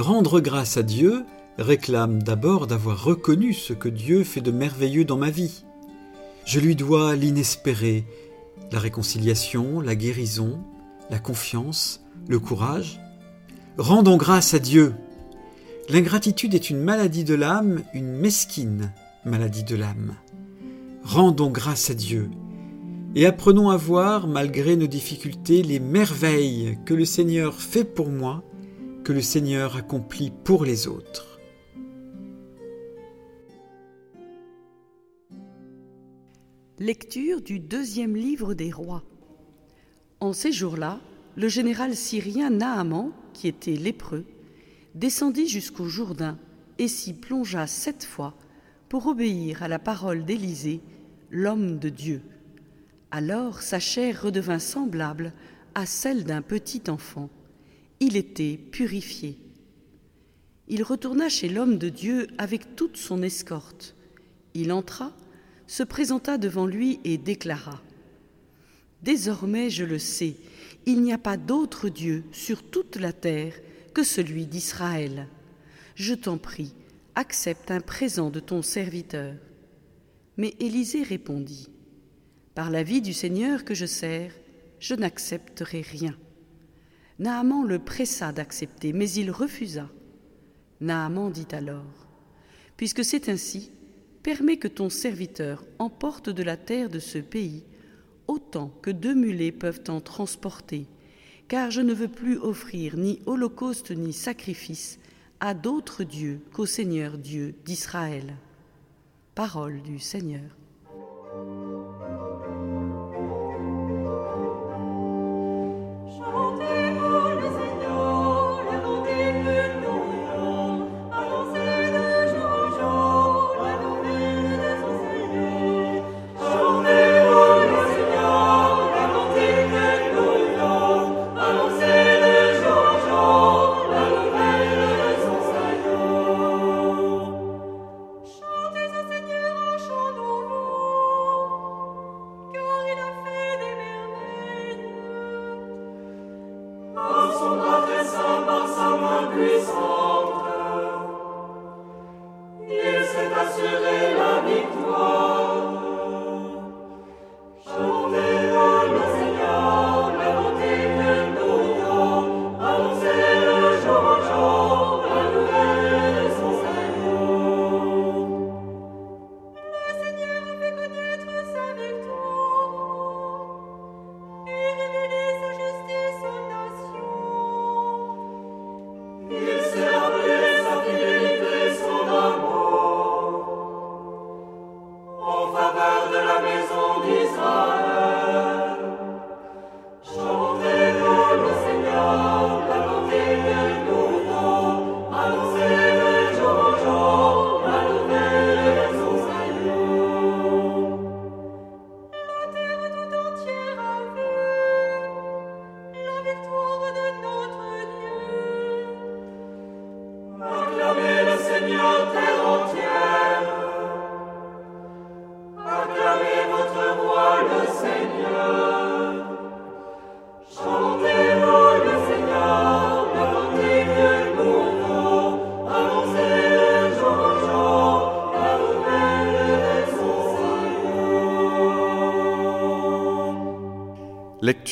Rendre grâce à Dieu réclame d'abord d'avoir reconnu ce que Dieu fait de merveilleux dans ma vie. Je lui dois l'inespéré, la réconciliation, la guérison, la confiance, le courage. Rendons grâce à Dieu. L'ingratitude est une maladie de l'âme, une mesquine maladie de l'âme. Rendons grâce à Dieu et apprenons à voir, malgré nos difficultés, les merveilles que le Seigneur fait pour moi, le Seigneur accomplit pour les autres. Lecture du deuxième livre des rois. En ces jours-là, le général syrien Naaman, qui était lépreux, descendit jusqu'au Jourdain et s'y plongea sept fois pour obéir à la parole d'Élisée, l'homme de Dieu. Alors sa chair redevint semblable à celle d'un petit enfant. Il était purifié. Il retourna chez l'homme de Dieu avec toute son escorte. Il entra, se présenta devant lui et déclara Désormais je le sais, il n'y a pas d'autre Dieu sur toute la terre que celui d'Israël. Je t'en prie, accepte un présent de ton serviteur. Mais Élisée répondit, Par la vie du Seigneur que je sers, je n'accepterai rien. Naaman le pressa d'accepter, mais il refusa. Naaman dit alors, Puisque c'est ainsi, permets que ton serviteur emporte de la terre de ce pays autant que deux mulets peuvent en transporter, car je ne veux plus offrir ni holocauste ni sacrifice à d'autres dieux qu'au Seigneur Dieu d'Israël. Parole du Seigneur.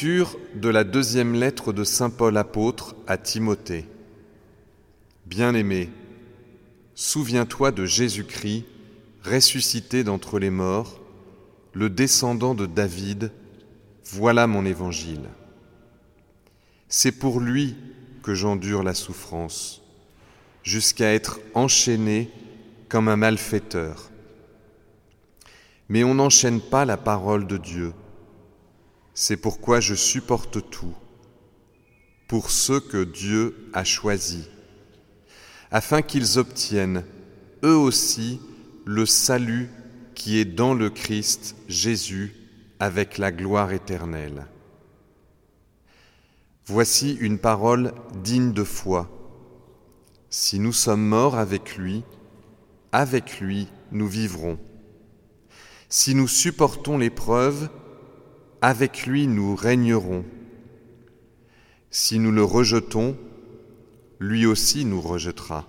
De la deuxième lettre de Saint Paul apôtre à Timothée. Bien-aimé, souviens-toi de Jésus-Christ, ressuscité d'entre les morts, le descendant de David, voilà mon évangile. C'est pour lui que j'endure la souffrance, jusqu'à être enchaîné comme un malfaiteur. Mais on n'enchaîne pas la parole de Dieu c'est pourquoi je supporte tout pour ceux que Dieu a choisis, afin qu'ils obtiennent, eux aussi, le salut qui est dans le Christ Jésus avec la gloire éternelle. Voici une parole digne de foi. Si nous sommes morts avec lui, avec lui nous vivrons. Si nous supportons l'épreuve, avec lui nous régnerons. Si nous le rejetons, lui aussi nous rejettera.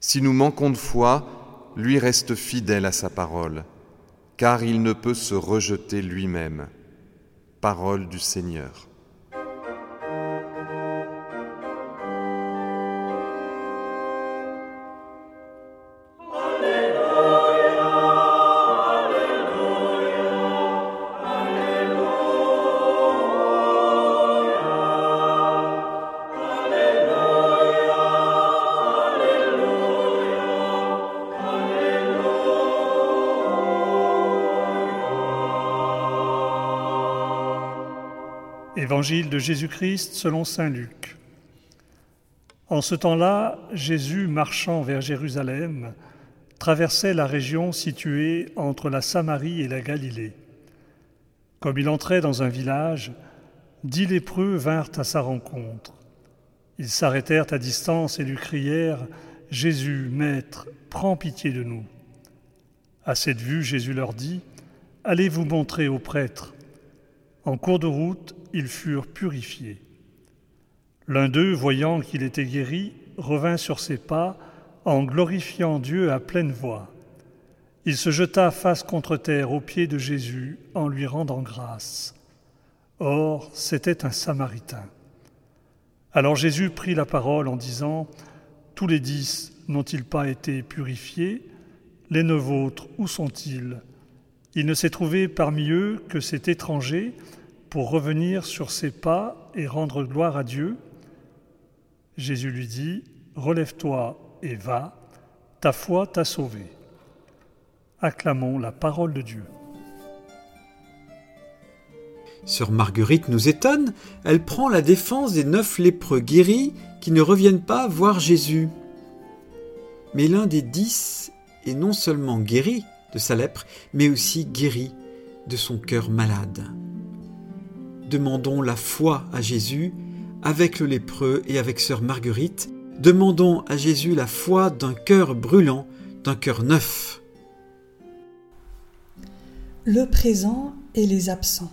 Si nous manquons de foi, lui reste fidèle à sa parole, car il ne peut se rejeter lui-même. Parole du Seigneur. Évangile de Jésus-Christ selon Saint Luc. En ce temps-là, Jésus, marchant vers Jérusalem, traversait la région située entre la Samarie et la Galilée. Comme il entrait dans un village, dix lépreux vinrent à sa rencontre. Ils s'arrêtèrent à distance et lui crièrent Jésus, Maître, prends pitié de nous. À cette vue, Jésus leur dit Allez vous montrer aux prêtres. En cours de route, ils furent purifiés. L'un d'eux, voyant qu'il était guéri, revint sur ses pas en glorifiant Dieu à pleine voix. Il se jeta face contre terre aux pieds de Jésus en lui rendant grâce. Or, c'était un Samaritain. Alors Jésus prit la parole en disant, Tous les dix n'ont-ils pas été purifiés? Les neuf autres, où sont-ils? Il ne s'est trouvé parmi eux que cet étranger pour revenir sur ses pas et rendre gloire à Dieu Jésus lui dit, Relève-toi et va, ta foi t'a sauvé. Acclamons la parole de Dieu. Sœur Marguerite nous étonne, elle prend la défense des neuf lépreux guéris qui ne reviennent pas voir Jésus. Mais l'un des dix est non seulement guéri de sa lèpre, mais aussi guéri de son cœur malade demandons la foi à Jésus avec le lépreux et avec sœur Marguerite. Demandons à Jésus la foi d'un cœur brûlant, d'un cœur neuf. Le présent et les absents.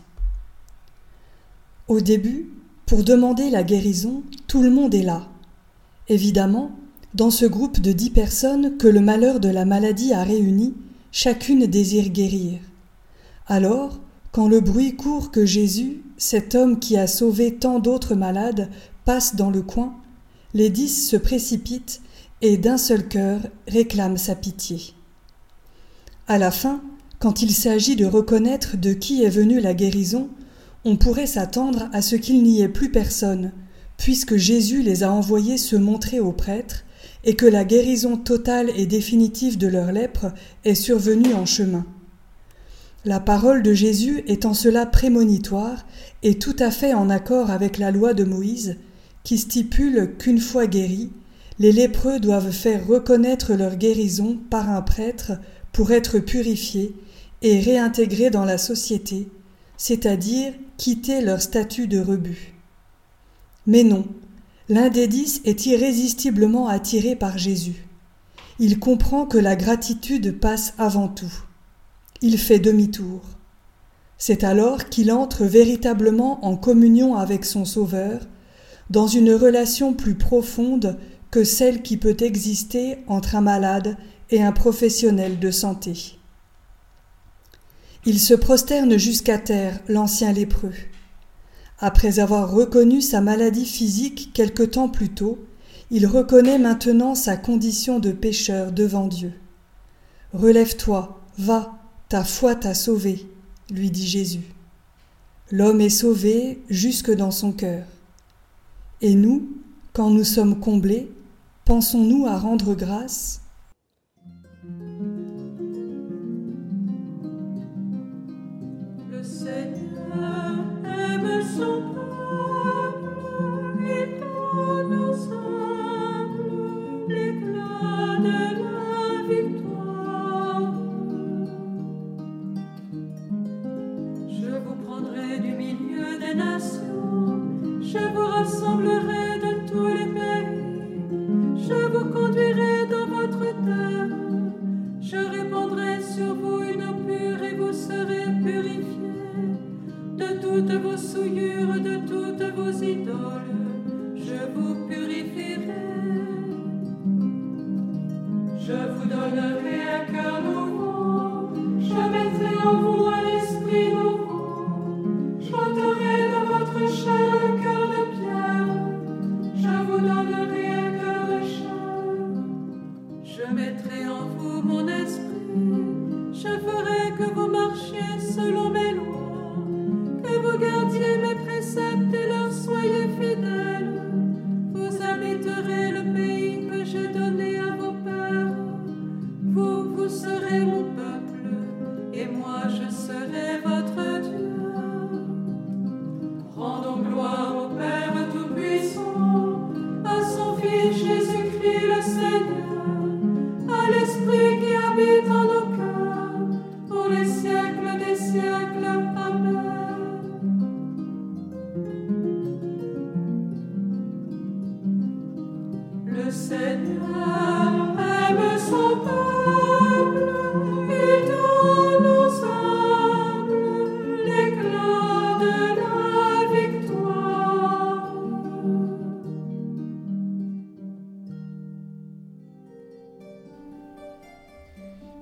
Au début, pour demander la guérison, tout le monde est là. Évidemment, dans ce groupe de dix personnes que le malheur de la maladie a réuni, chacune désire guérir. Alors, quand le bruit court que Jésus, cet homme qui a sauvé tant d'autres malades, passe dans le coin, les dix se précipitent et d'un seul cœur réclament sa pitié. À la fin, quand il s'agit de reconnaître de qui est venue la guérison, on pourrait s'attendre à ce qu'il n'y ait plus personne, puisque Jésus les a envoyés se montrer aux prêtres, et que la guérison totale et définitive de leur lèpre est survenue en chemin. La parole de Jésus est en cela prémonitoire et tout à fait en accord avec la loi de Moïse, qui stipule qu'une fois guéris, les lépreux doivent faire reconnaître leur guérison par un prêtre pour être purifiés et réintégrés dans la société, c'est-à-dire quitter leur statut de rebut. Mais non, l'un des dix est irrésistiblement attiré par Jésus. Il comprend que la gratitude passe avant tout il fait demi-tour. C'est alors qu'il entre véritablement en communion avec son Sauveur, dans une relation plus profonde que celle qui peut exister entre un malade et un professionnel de santé. Il se prosterne jusqu'à terre, l'ancien lépreux. Après avoir reconnu sa maladie physique quelque temps plus tôt, il reconnaît maintenant sa condition de pécheur devant Dieu. Relève-toi, va, ta foi t'a sauvé, lui dit Jésus. L'homme est sauvé jusque dans son cœur. Et nous, quand nous sommes comblés, pensons-nous à rendre grâce? Je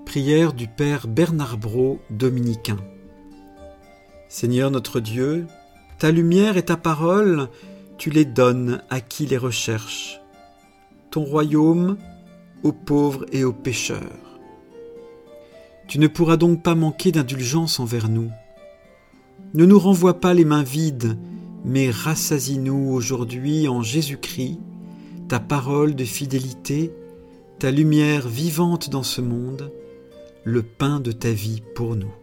Prière du Père Bernard Brault, dominicain. Seigneur notre Dieu, ta lumière et ta parole, tu les donnes à qui les recherche. Ton royaume aux pauvres et aux pécheurs. Tu ne pourras donc pas manquer d'indulgence envers nous. Ne nous renvoie pas les mains vides, mais rassasie-nous aujourd'hui en Jésus-Christ, ta parole de fidélité, ta lumière vivante dans ce monde, le pain de ta vie pour nous.